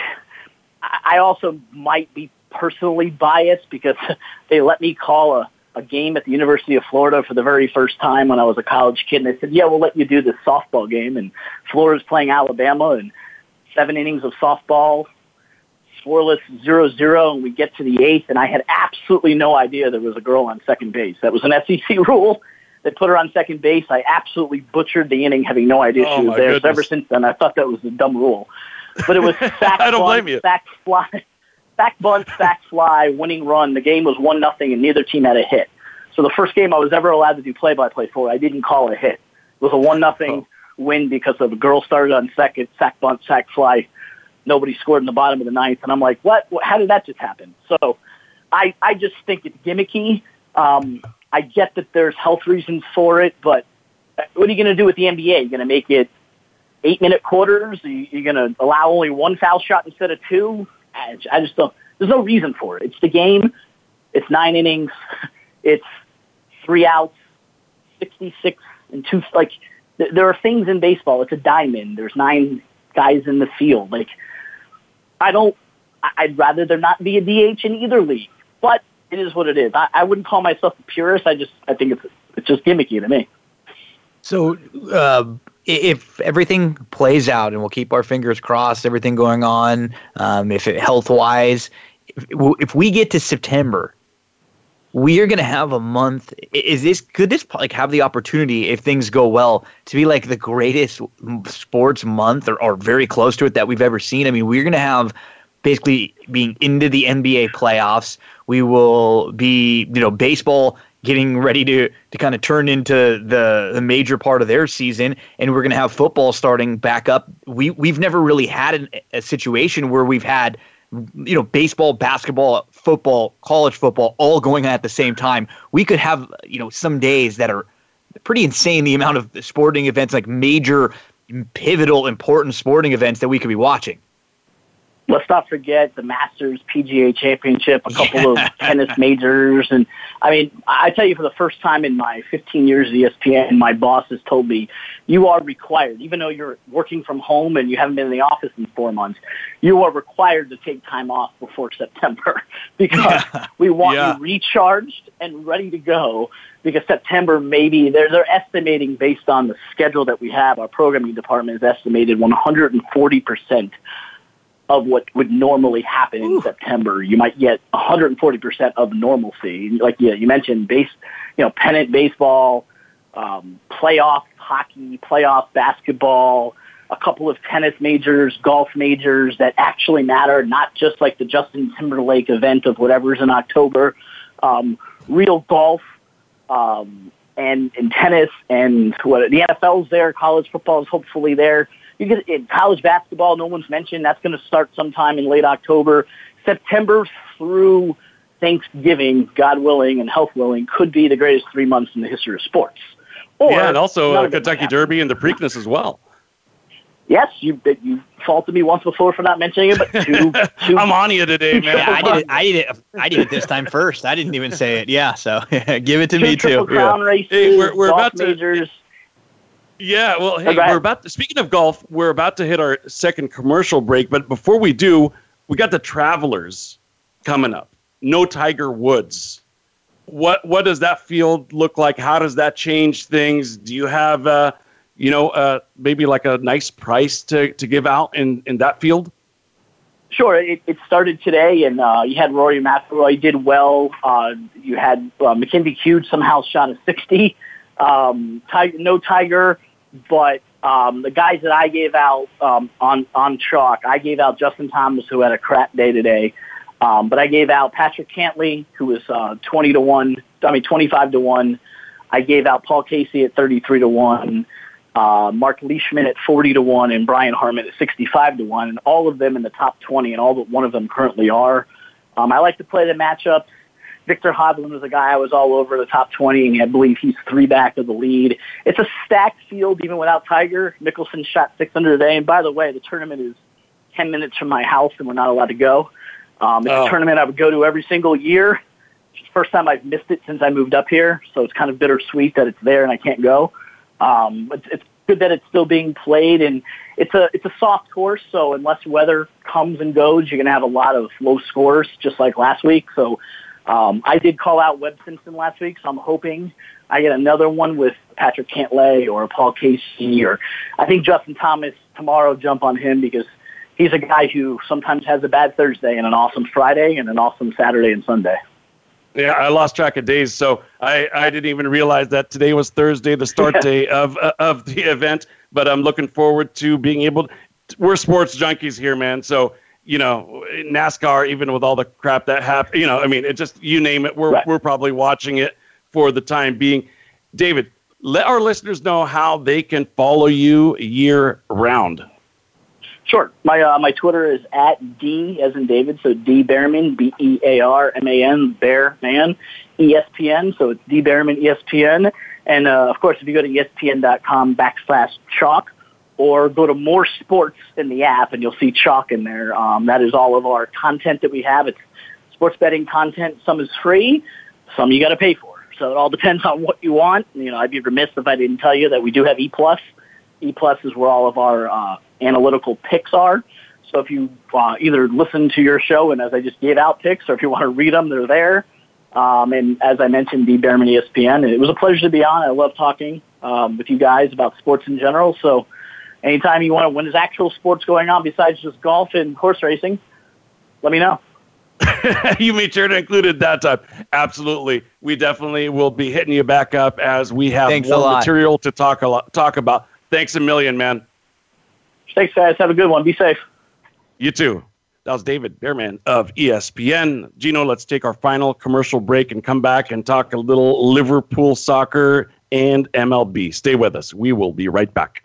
I also might be personally biased because they let me call a a game at the University of Florida for the very first time when I was a college kid, and they said, "Yeah, we'll let you do this softball game." And Florida's playing Alabama, and seven innings of softball, scoreless 0-0 and we get to the eighth and I had absolutely no idea there was a girl on second base. That was an SEC rule that put her on second base. I absolutely butchered the inning having no idea oh, she was there. So ever since then I thought that was a dumb rule. But it was sack I don't bunt, blame you. sack fly, sack bunt, sack fly, winning run. The game was one nothing and neither team had a hit. So the first game I was ever allowed to do play by play for, I didn't call a hit. It was a one nothing oh. win because of a girl started on second, sack bunt, sack fly, nobody scored in the bottom of the ninth, and I'm like, what? How did that just happen? So, I I just think it's gimmicky. Um, I get that there's health reasons for it, but what are you going to do with the NBA? You're going to make it eight minute quarters? You're going to allow only one foul shot instead of two? I just don't. There's no reason for it. It's the game. It's nine innings. It's three outs, 66 and two. Like there are things in baseball. It's a diamond. There's nine guys in the field. Like I don't. I'd rather there not be a DH in either league, but it is what it is. I, I wouldn't call myself a purist. I just I think it's it's just gimmicky to me. So uh, if everything plays out, and we'll keep our fingers crossed, everything going on, um, if it, health wise, if, if we get to September we are going to have a month. Is this could this like have the opportunity if things go well to be like the greatest sports month or, or very close to it that we've ever seen? I mean, we're going to have basically being into the NBA playoffs. We will be, you know, baseball getting ready to to kind of turn into the the major part of their season, and we're going to have football starting back up. We we've never really had an, a situation where we've had you know, baseball, basketball, football, college football, all going on at the same time. We could have, you know, some days that are pretty insane the amount of sporting events, like major, pivotal, important sporting events that we could be watching let's not forget the Masters PGA Championship, a couple yeah. of tennis majors, and I mean, I tell you, for the first time in my 15 years at ESPN, my boss has told me you are required, even though you're working from home and you haven't been in the office in four months, you are required to take time off before September because yeah. we want yeah. you recharged and ready to go. Because September, maybe they're they're estimating based on the schedule that we have. Our programming department is estimated 140 percent of what would normally happen in Ooh. September. You might get 140% of normalcy. Like yeah, you mentioned base, you know, pennant baseball, um, playoff hockey, playoff basketball, a couple of tennis majors, golf majors that actually matter, not just like the Justin Timberlake event of whatever's in October. Um, real golf, um, and, and tennis and what the NFL's there, college football is hopefully there you get in college basketball. No one's mentioned that's going to start sometime in late October. September through Thanksgiving, God willing and health willing, could be the greatest three months in the history of sports. Or yeah, and also uh, Kentucky Derby and the Preakness as well. Yes, you you faulted me once before for not mentioning it, but two. two I'm on you today, man. Yeah, I did it. I did it. I did it this time first. I didn't even say it. Yeah, so give it to two me too. Crown yeah. races, hey, we're, we're about to, majors. Yeah, well, hey, we're about to, speaking of golf, we're about to hit our second commercial break, but before we do, we got the Travelers coming up. No Tiger Woods. What what does that field look like? How does that change things? Do you have uh, you know, uh, maybe like a nice price to, to give out in, in that field? Sure. It, it started today, and uh, you had Rory McIlroy did well. Uh, you had uh, Hughes somehow shot a 60. Um, Tiger, no Tiger but um, the guys that I gave out um, on on chalk, I gave out Justin Thomas, who had a crap day today. Um, but I gave out Patrick Cantlay, who was uh, twenty to one. I mean, twenty five to one. I gave out Paul Casey at thirty three to one. Uh, Mark Leishman at 40 to 1 and Brian Harman at 65 to 1 and all of them in the top 20 and all but one of them currently are. Um, I like to play the matchups Viktor Hovland was a guy I was all over the top 20, and I believe he's three back of the lead. It's a stacked field even without Tiger. Mickelson shot 600 today, and by the way, the tournament is 10 minutes from my house, and we're not allowed to go. Um, it's oh. a tournament I would go to every single year. It's the first time I've missed it since I moved up here, so it's kind of bittersweet that it's there and I can't go. Um, it's, it's good that it's still being played, and it's a it's a soft course. So unless weather comes and goes, you're going to have a lot of low scores, just like last week. So um, I did call out Webb Simpson last week, so I'm hoping I get another one with Patrick Cantlay or Paul Casey or I think Justin Thomas tomorrow. Jump on him because he's a guy who sometimes has a bad Thursday and an awesome Friday and an awesome Saturday and Sunday. Yeah, I lost track of days, so I, I didn't even realize that today was Thursday, the start day of uh, of the event. But I'm looking forward to being able. To, we're sports junkies here, man. So you know, NASCAR, even with all the crap that happened, you know, I mean, it just, you name it, we're, right. we're probably watching it for the time being. David, let our listeners know how they can follow you year round. Sure. My uh, my Twitter is at D as in David, so D Bearman, B E A R M A N, Bear Man, ESPN, so it's D Bearman ESPN. And uh, of course, if you go to ESPN.com backslash chalk, or go to more sports in the app and you'll see chalk in there. Um, that is all of our content that we have. It's sports betting content. Some is free, some you got to pay for. So it all depends on what you want. You know, I'd be remiss if I didn't tell you that we do have E plus. E plus is where all of our uh, analytical picks are. So if you uh, either listen to your show and as I just gave out picks, or if you want to read them, they're there. Um, and as I mentioned, D Bearman ESPN. It was a pleasure to be on. I love talking um, with you guys about sports in general. So anytime you want to, when there's actual sports going on besides just golf and horse racing, let me know. you made sure to include it that time. Absolutely. We definitely will be hitting you back up as we have Thanks more material to talk a lot, talk about. Thanks a million, man. Thanks, guys. Have a good one. Be safe. You too. That was David Bearman of ESPN. Gino, let's take our final commercial break and come back and talk a little Liverpool soccer and MLB. Stay with us. We will be right back.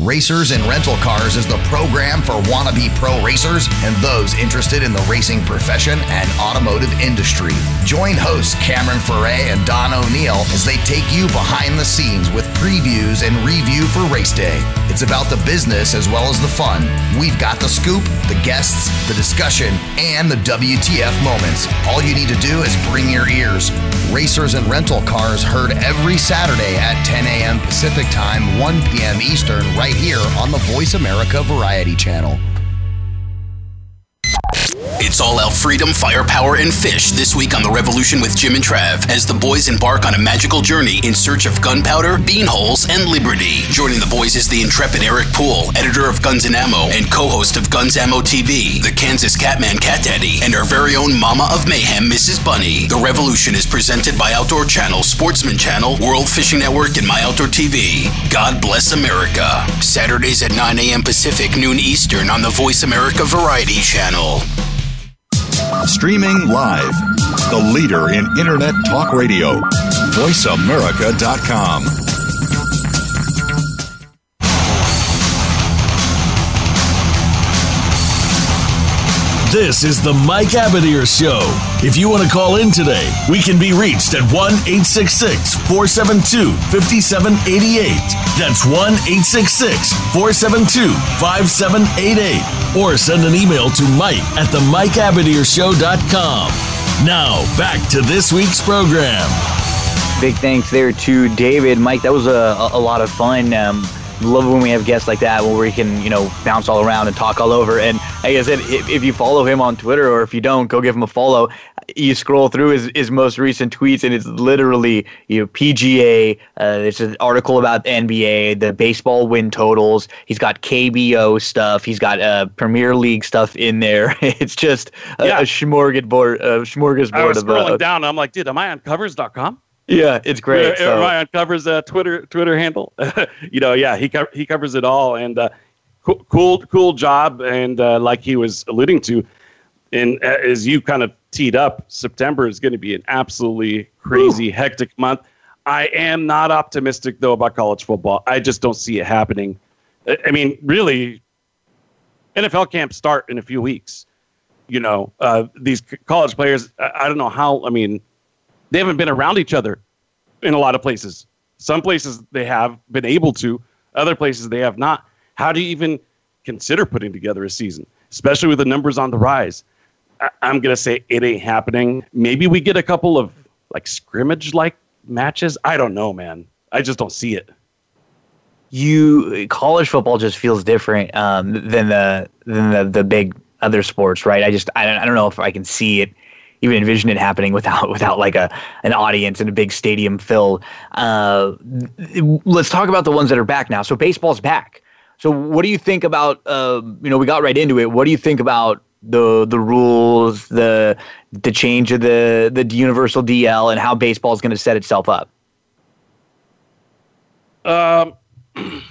Racers and Rental Cars is the program for wannabe pro racers and those interested in the racing profession and automotive industry. Join hosts Cameron Foray and Don O'Neill as they take you behind the scenes with previews and review for race day. It's about the business as well as the fun. We've got the scoop, the guests, the discussion, and the WTF moments. All you need to do is bring your ears. Racers and Rental Cars heard every Saturday at 10 a.m. Pacific Time, 1 p.m. Eastern, right here on the Voice America Variety Channel. It's all out freedom, firepower, and fish this week on The Revolution with Jim and Trav as the boys embark on a magical journey in search of gunpowder, bean holes, and liberty. Joining the boys is the intrepid Eric Poole, editor of Guns and Ammo and co host of Guns Ammo TV, the Kansas Catman Cat Daddy, and our very own Mama of Mayhem, Mrs. Bunny. The Revolution is presented by Outdoor Channel, Sportsman Channel, World Fishing Network, and My Outdoor TV. God bless America. Saturdays at 9 a.m. Pacific, noon Eastern on the Voice America Variety Channel. Streaming live. The leader in Internet talk radio. VoiceAmerica.com. This is the Mike Abadir Show. If you want to call in today, we can be reached at 1 866 472 5788. That's 1 866 472 5788. Or send an email to Mike at the MikeAbadirshow.com. Now, back to this week's program. Big thanks there to David. Mike, that was a, a lot of fun. Um, love when we have guests like that where we can you know bounce all around and talk all over and like i said if, if you follow him on twitter or if you don't go give him a follow you scroll through his, his most recent tweets and it's literally you know pga uh, there's an article about the nba the baseball win totals he's got kbo stuff he's got uh, premier league stuff in there it's just a, yeah. a smorgasbord, a smorgasbord I was scrolling of, down i'm like dude am i on covers.com yeah, it's great. Am so. Ryan covers a Twitter Twitter handle. you know, yeah, he co- he covers it all, and uh, cool, cool cool job. And uh, like he was alluding to, and uh, as you kind of teed up, September is going to be an absolutely crazy, Ooh. hectic month. I am not optimistic though about college football. I just don't see it happening. I mean, really, NFL camps start in a few weeks. You know, uh, these college players. I, I don't know how. I mean they haven't been around each other in a lot of places. Some places they have been able to, other places they have not. How do you even consider putting together a season, especially with the numbers on the rise? I- I'm going to say it ain't happening. Maybe we get a couple of like scrimmage like matches. I don't know, man. I just don't see it. You college football just feels different um, than the than the, the big other sports, right? I just I don't, I don't know if I can see it even envision it happening without without like a an audience and a big stadium filled. Uh, let's talk about the ones that are back now. So baseball's back. So what do you think about? Uh, you know, we got right into it. What do you think about the the rules, the the change of the the universal DL, and how baseball is going to set itself up? Um.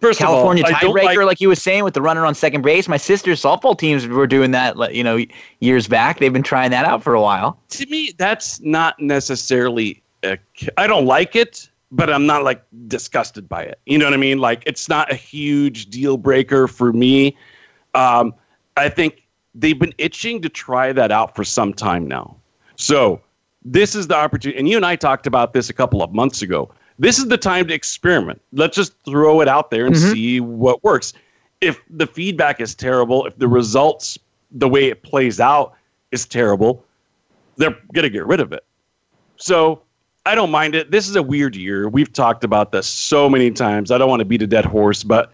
First California tiebreaker, like, like you were saying, with the runner on second base. My sister's softball teams were doing that, you know, years back. They've been trying that out for a while. To me, that's not necessarily. I don't like it, but I'm not like disgusted by it. You know what I mean? Like it's not a huge deal breaker for me. Um, I think they've been itching to try that out for some time now. So this is the opportunity. And you and I talked about this a couple of months ago this is the time to experiment. Let's just throw it out there and mm-hmm. see what works. If the feedback is terrible, if the results, the way it plays out is terrible, they're going to get rid of it. So I don't mind it. This is a weird year. We've talked about this so many times. I don't want to beat a dead horse, but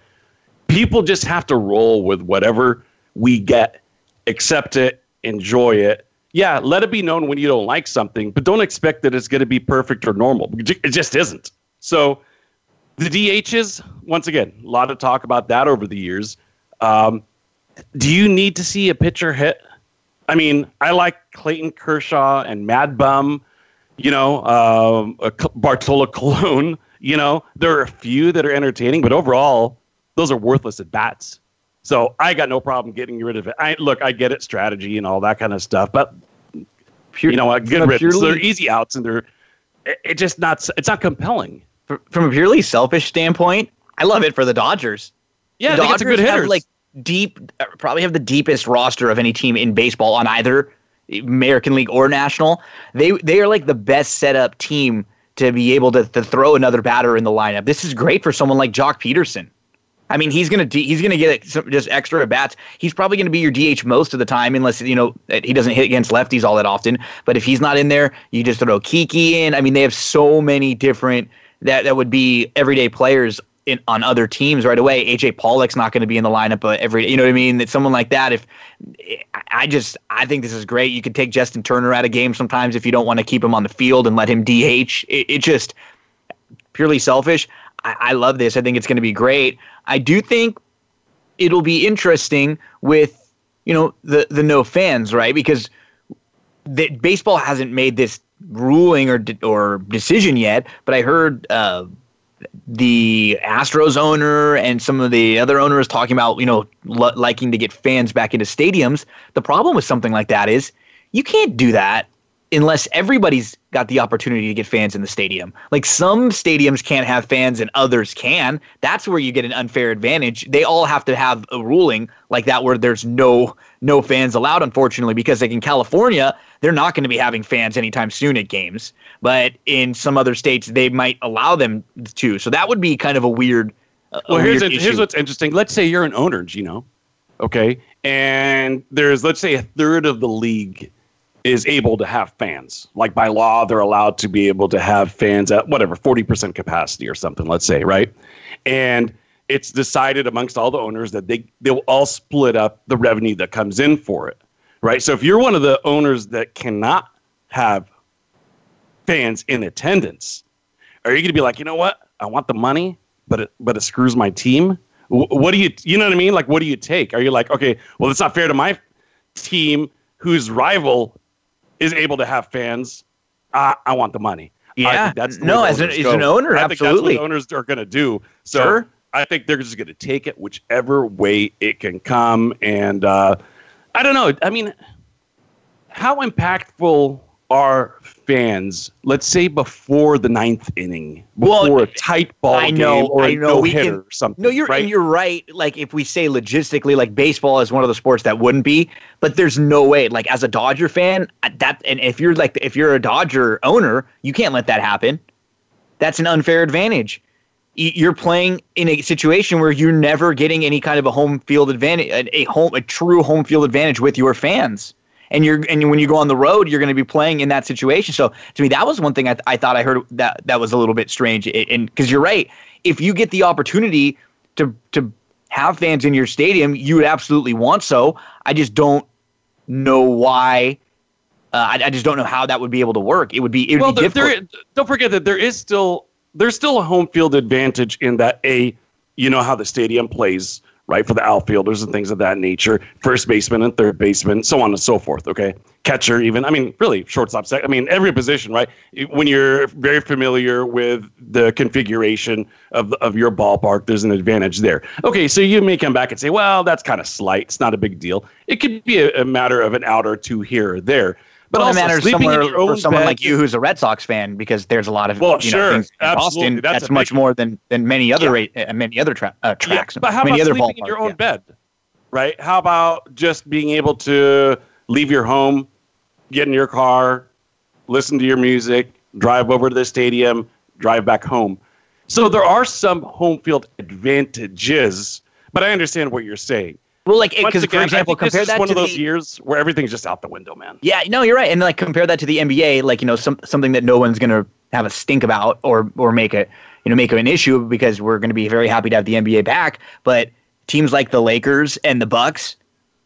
people just have to roll with whatever we get, accept it, enjoy it. Yeah, let it be known when you don't like something, but don't expect that it's going to be perfect or normal. It just isn't. So the DHs, once again, a lot of talk about that over the years. Um, do you need to see a pitcher hit? I mean, I like Clayton Kershaw and Mad Bum, you know, um, Bartolo Colon. You know, there are a few that are entertaining, but overall, those are worthless at bats. So I got no problem getting rid of it. I look, I get it, strategy and all that kind of stuff, but Pure, you know what? Good riddance. Purely, they're easy outs, and they're it, it just not. It's not compelling. From a purely selfish standpoint, I love it for the Dodgers. Yeah, the Dodgers good hitters. Have, like deep, uh, probably have the deepest roster of any team in baseball on either American League or National. They they are like the best set up team to be able to, to throw another batter in the lineup. This is great for someone like Joc Pederson. I mean, he's gonna he's gonna get some, just extra at bats. He's probably gonna be your DH most of the time, unless you know he doesn't hit against lefties all that often. But if he's not in there, you just throw Kiki in. I mean, they have so many different that that would be everyday players in, on other teams right away. AJ Pollock's not going to be in the lineup but every, you know what I mean? That someone like that. If I just, I think this is great. You could take Justin Turner out of game sometimes if you don't want to keep him on the field and let him DH. It, it just purely selfish. I, I love this. I think it's going to be great. I do think it'll be interesting with you know the the no fans, right? Because the, baseball hasn't made this ruling or or decision yet. But I heard uh, the Astros owner and some of the other owners talking about you know l- liking to get fans back into stadiums. The problem with something like that is you can't do that unless everybody's got the opportunity to get fans in the stadium. Like some stadiums can't have fans and others can. That's where you get an unfair advantage. They all have to have a ruling like that where there's no no fans allowed unfortunately because like in California, they're not going to be having fans anytime soon at games, but in some other states they might allow them to. So that would be kind of a weird a Well, here's a, here's what's interesting. Let's say you're an owner, Gino. Okay? And there's let's say a third of the league is able to have fans. Like by law, they're allowed to be able to have fans at whatever, 40% capacity or something, let's say, right? And it's decided amongst all the owners that they, they'll all split up the revenue that comes in for it, right? So if you're one of the owners that cannot have fans in attendance, are you going to be like, you know what? I want the money, but it, but it screws my team? What do you, you know what I mean? Like, what do you take? Are you like, okay, well, it's not fair to my team whose rival is able to have fans, uh, I want the money. Yeah, that's no, as an, as an owner, I absolutely. owners are going to do. So sure. I think they're just going to take it whichever way it can come. And uh, I don't know. I mean, how impactful are fans, let's say before the ninth inning, before well, a tight ball I know, game or I know, no hitter or something. No, you're right? and you're right. Like if we say logistically, like baseball is one of the sports that wouldn't be, but there's no way. Like as a Dodger fan, uh, that and if you're like if you're a Dodger owner, you can't let that happen. That's an unfair advantage. You're playing in a situation where you're never getting any kind of a home field advantage, a home, a true home field advantage with your fans and you're and when you go on the road, you're going to be playing in that situation. So to me, that was one thing I, th- I thought I heard that that was a little bit strange. and because you're right, if you get the opportunity to to have fans in your stadium, you would absolutely want so. I just don't know why. Uh, I, I, just don't know how that would be able to work. It would be it would well, be there, difficult. There, don't forget that there is still there's still a home field advantage in that a you know how the stadium plays right? For the outfielders and things of that nature, first baseman and third baseman, so on and so forth. Okay, catcher, even. I mean, really, shortstop. I mean, every position, right? When you're very familiar with the configuration of of your ballpark, there's an advantage there. Okay, so you may come back and say, well, that's kind of slight. It's not a big deal. It could be a, a matter of an out or two here or there. But also, it matters somewhere for someone bed, like you who's a Red Sox fan because there's a lot of well, you know, sure, things in Boston. That's, that's much more than than many other yeah. uh, many other tra- uh, tracks. Yeah, but how many about sleeping in your own yeah. bed? Right? How about just being able to leave your home, get in your car, listen to your music, drive over to the stadium, drive back home. So there are some home field advantages, but I understand what you're saying. Well, like because for example, compare that one to of those the, years where everything's just out the window, man. Yeah, no, you're right, and like compare that to the NBA, like you know, some something that no one's gonna have a stink about or or make it you know make it an issue because we're gonna be very happy to have the NBA back, but teams like the Lakers and the Bucks,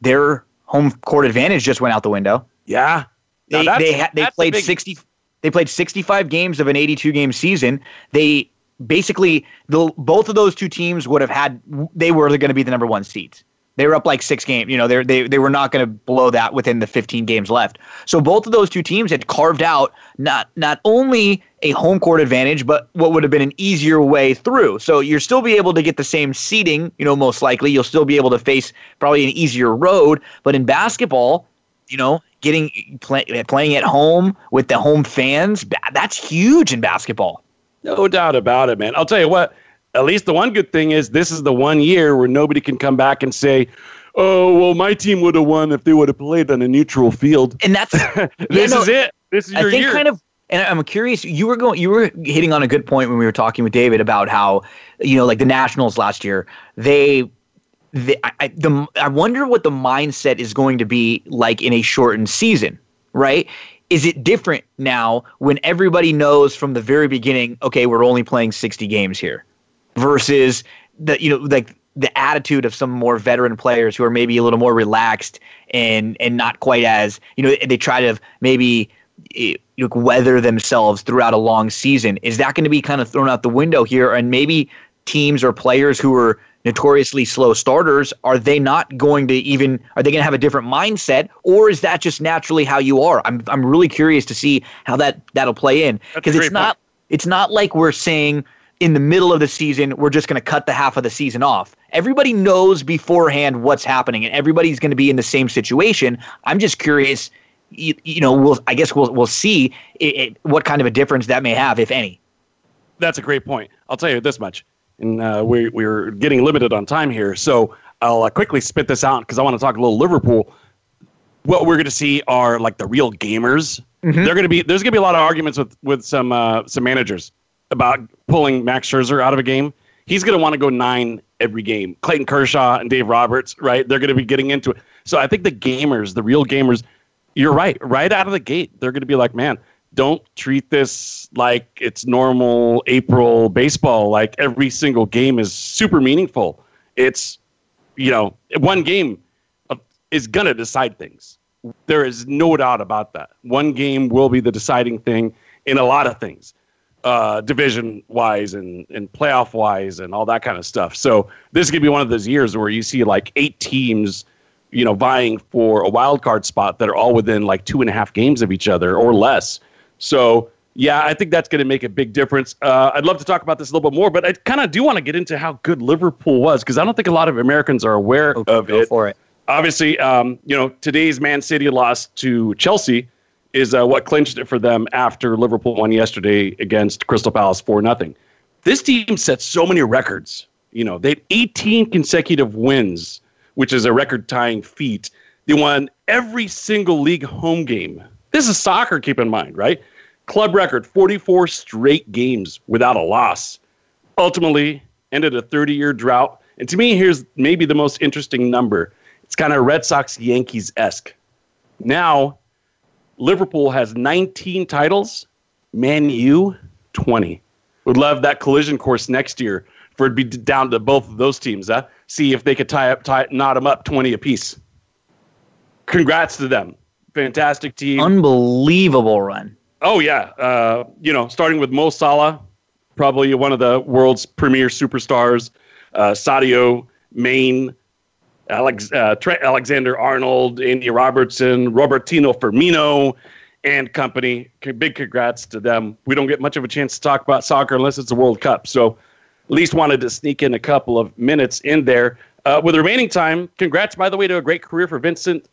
their home court advantage just went out the window. Yeah. They they ha- they played big... 60 they played 65 games of an 82 game season. They basically the both of those two teams would have had they were going to be the number 1 seeds. They were up like six games. You know, they they they were not going to blow that within the 15 games left. So both of those two teams had carved out not not only a home court advantage, but what would have been an easier way through. So you'll still be able to get the same seating. You know, most likely you'll still be able to face probably an easier road. But in basketball, you know, getting play, playing at home with the home fans, that's huge in basketball. No doubt about it, man. I'll tell you what at least the one good thing is this is the one year where nobody can come back and say, "Oh, well, my team would have won if they would have played on a neutral field." And that's this no, is it. This is your I think year. kind of. And I'm curious. You were going. You were hitting on a good point when we were talking with David about how you know, like the Nationals last year, they. they I, the, I wonder what the mindset is going to be like in a shortened season, right? Is it different now when everybody knows from the very beginning, okay, we're only playing 60 games here? Versus the you know like the attitude of some more veteran players who are maybe a little more relaxed and and not quite as you know they try to maybe eh, you know, weather themselves throughout a long season. Is that going to be kind of thrown out the window here? And maybe teams or players who are notoriously slow starters are they not going to even are they going to have a different mindset or is that just naturally how you are i'm i'm really curious to see how that that'll play in because it's not point. it's not like we're saying in the middle of the season, we're just going to cut the half of the season off. Everybody knows beforehand what's happening, and everybody's going to be in the same situation. I'm just curious. You, you know, we'll I guess we'll we'll see it, it, what kind of a difference that may have, if any. That's a great point. I'll tell you this much, and uh, we we're getting limited on time here, so I'll uh, quickly spit this out because I want to talk a little Liverpool. What we're going to see are like the real gamers. Mm-hmm. They're going to be there's going to be a lot of arguments with with some uh, some managers about pulling Max Scherzer out of a game. He's going to want to go nine every game. Clayton Kershaw and Dave Roberts, right? They're going to be getting into it. So I think the gamers, the real gamers, you're right. Right out of the gate, they're going to be like, man, don't treat this like it's normal April baseball. Like every single game is super meaningful. It's, you know, one game is going to decide things. There is no doubt about that. One game will be the deciding thing in a lot of things uh, division wise and, and playoff wise and all that kind of stuff. So this is gonna be one of those years where you see like eight teams, you know, vying for a wild card spot that are all within like two and a half games of each other or less. So yeah, I think that's going to make a big difference. Uh, I'd love to talk about this a little bit more, but I kind of do want to get into how good Liverpool was because I don't think a lot of Americans are aware okay, of it. For it. Obviously, um, you know, today's Man City lost to Chelsea is uh, what clinched it for them after Liverpool won yesterday against Crystal Palace for nothing. This team set so many records. You know, they had 18 consecutive wins, which is a record-tying feat. They won every single league home game. This is soccer, keep in mind, right? Club record 44 straight games without a loss. Ultimately, ended a 30 year drought. And to me, here's maybe the most interesting number. It's kind of Red Sox Yankees esque. Now, Liverpool has 19 titles, Man U 20. Would love that collision course next year for it to be down to both of those teams. Huh? See if they could tie up, tie, knot them up 20 apiece. Congrats to them. Fantastic team. Unbelievable run. Oh, yeah. Uh, you know, starting with Mo Salah, probably one of the world's premier superstars. Uh, Sadio, Mane, Alex, uh, Trent Alexander Arnold, Andy Robertson, Robertino Firmino, and company. Big congrats to them. We don't get much of a chance to talk about soccer unless it's a World Cup. So at least wanted to sneak in a couple of minutes in there. Uh, with the remaining time, congrats, by the way, to a great career for Vincent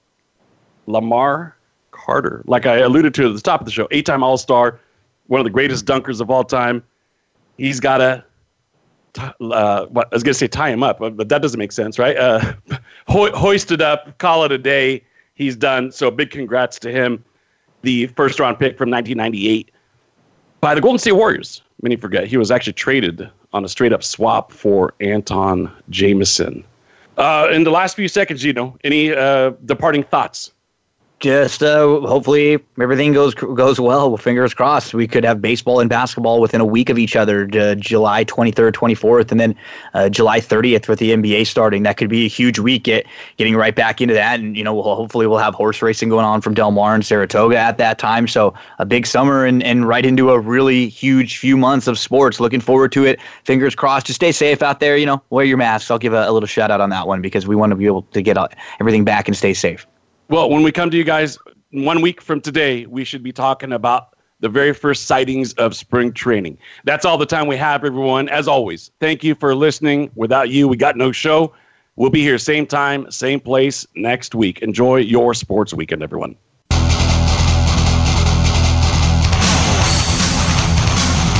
Lamar Carter. Like I alluded to at the top of the show, eight time All Star, one of the greatest dunkers of all time. He's got a uh, what, I was going to say tie him up, but, that doesn't make sense, right? Uh, ho- hoisted up, call it a day. He's done. So big congrats to him. The first round pick from 1998 by the Golden State Warriors. Many forget he was actually traded on a straight up swap for Antawn Jamison. Uh, in the last few seconds, you know, any uh, departing thoughts? Just uh, hopefully everything goes goes well. Fingers crossed. We could have baseball and basketball within a week of each other, uh, July 23rd, 24th, and then uh, July 30th with the NBA starting. That could be a huge week. Get, getting right back into that, and you know, we'll, hopefully we'll have horse racing going on from Del Mar and Saratoga at that time. So a big summer and and right into a really huge few months of sports. Looking forward to it. Fingers crossed. Just stay safe out there. You know, wear your masks. I'll give a, a little shout out on that one because we want to be able to get uh, everything back and stay safe. Well, when we come to you guys one week from today, we should be talking about the very first sightings of spring training. That's all the time we have, everyone. As always, thank you for listening. Without you, we got no show. We'll be here same time, same place next week. Enjoy your sports weekend, everyone.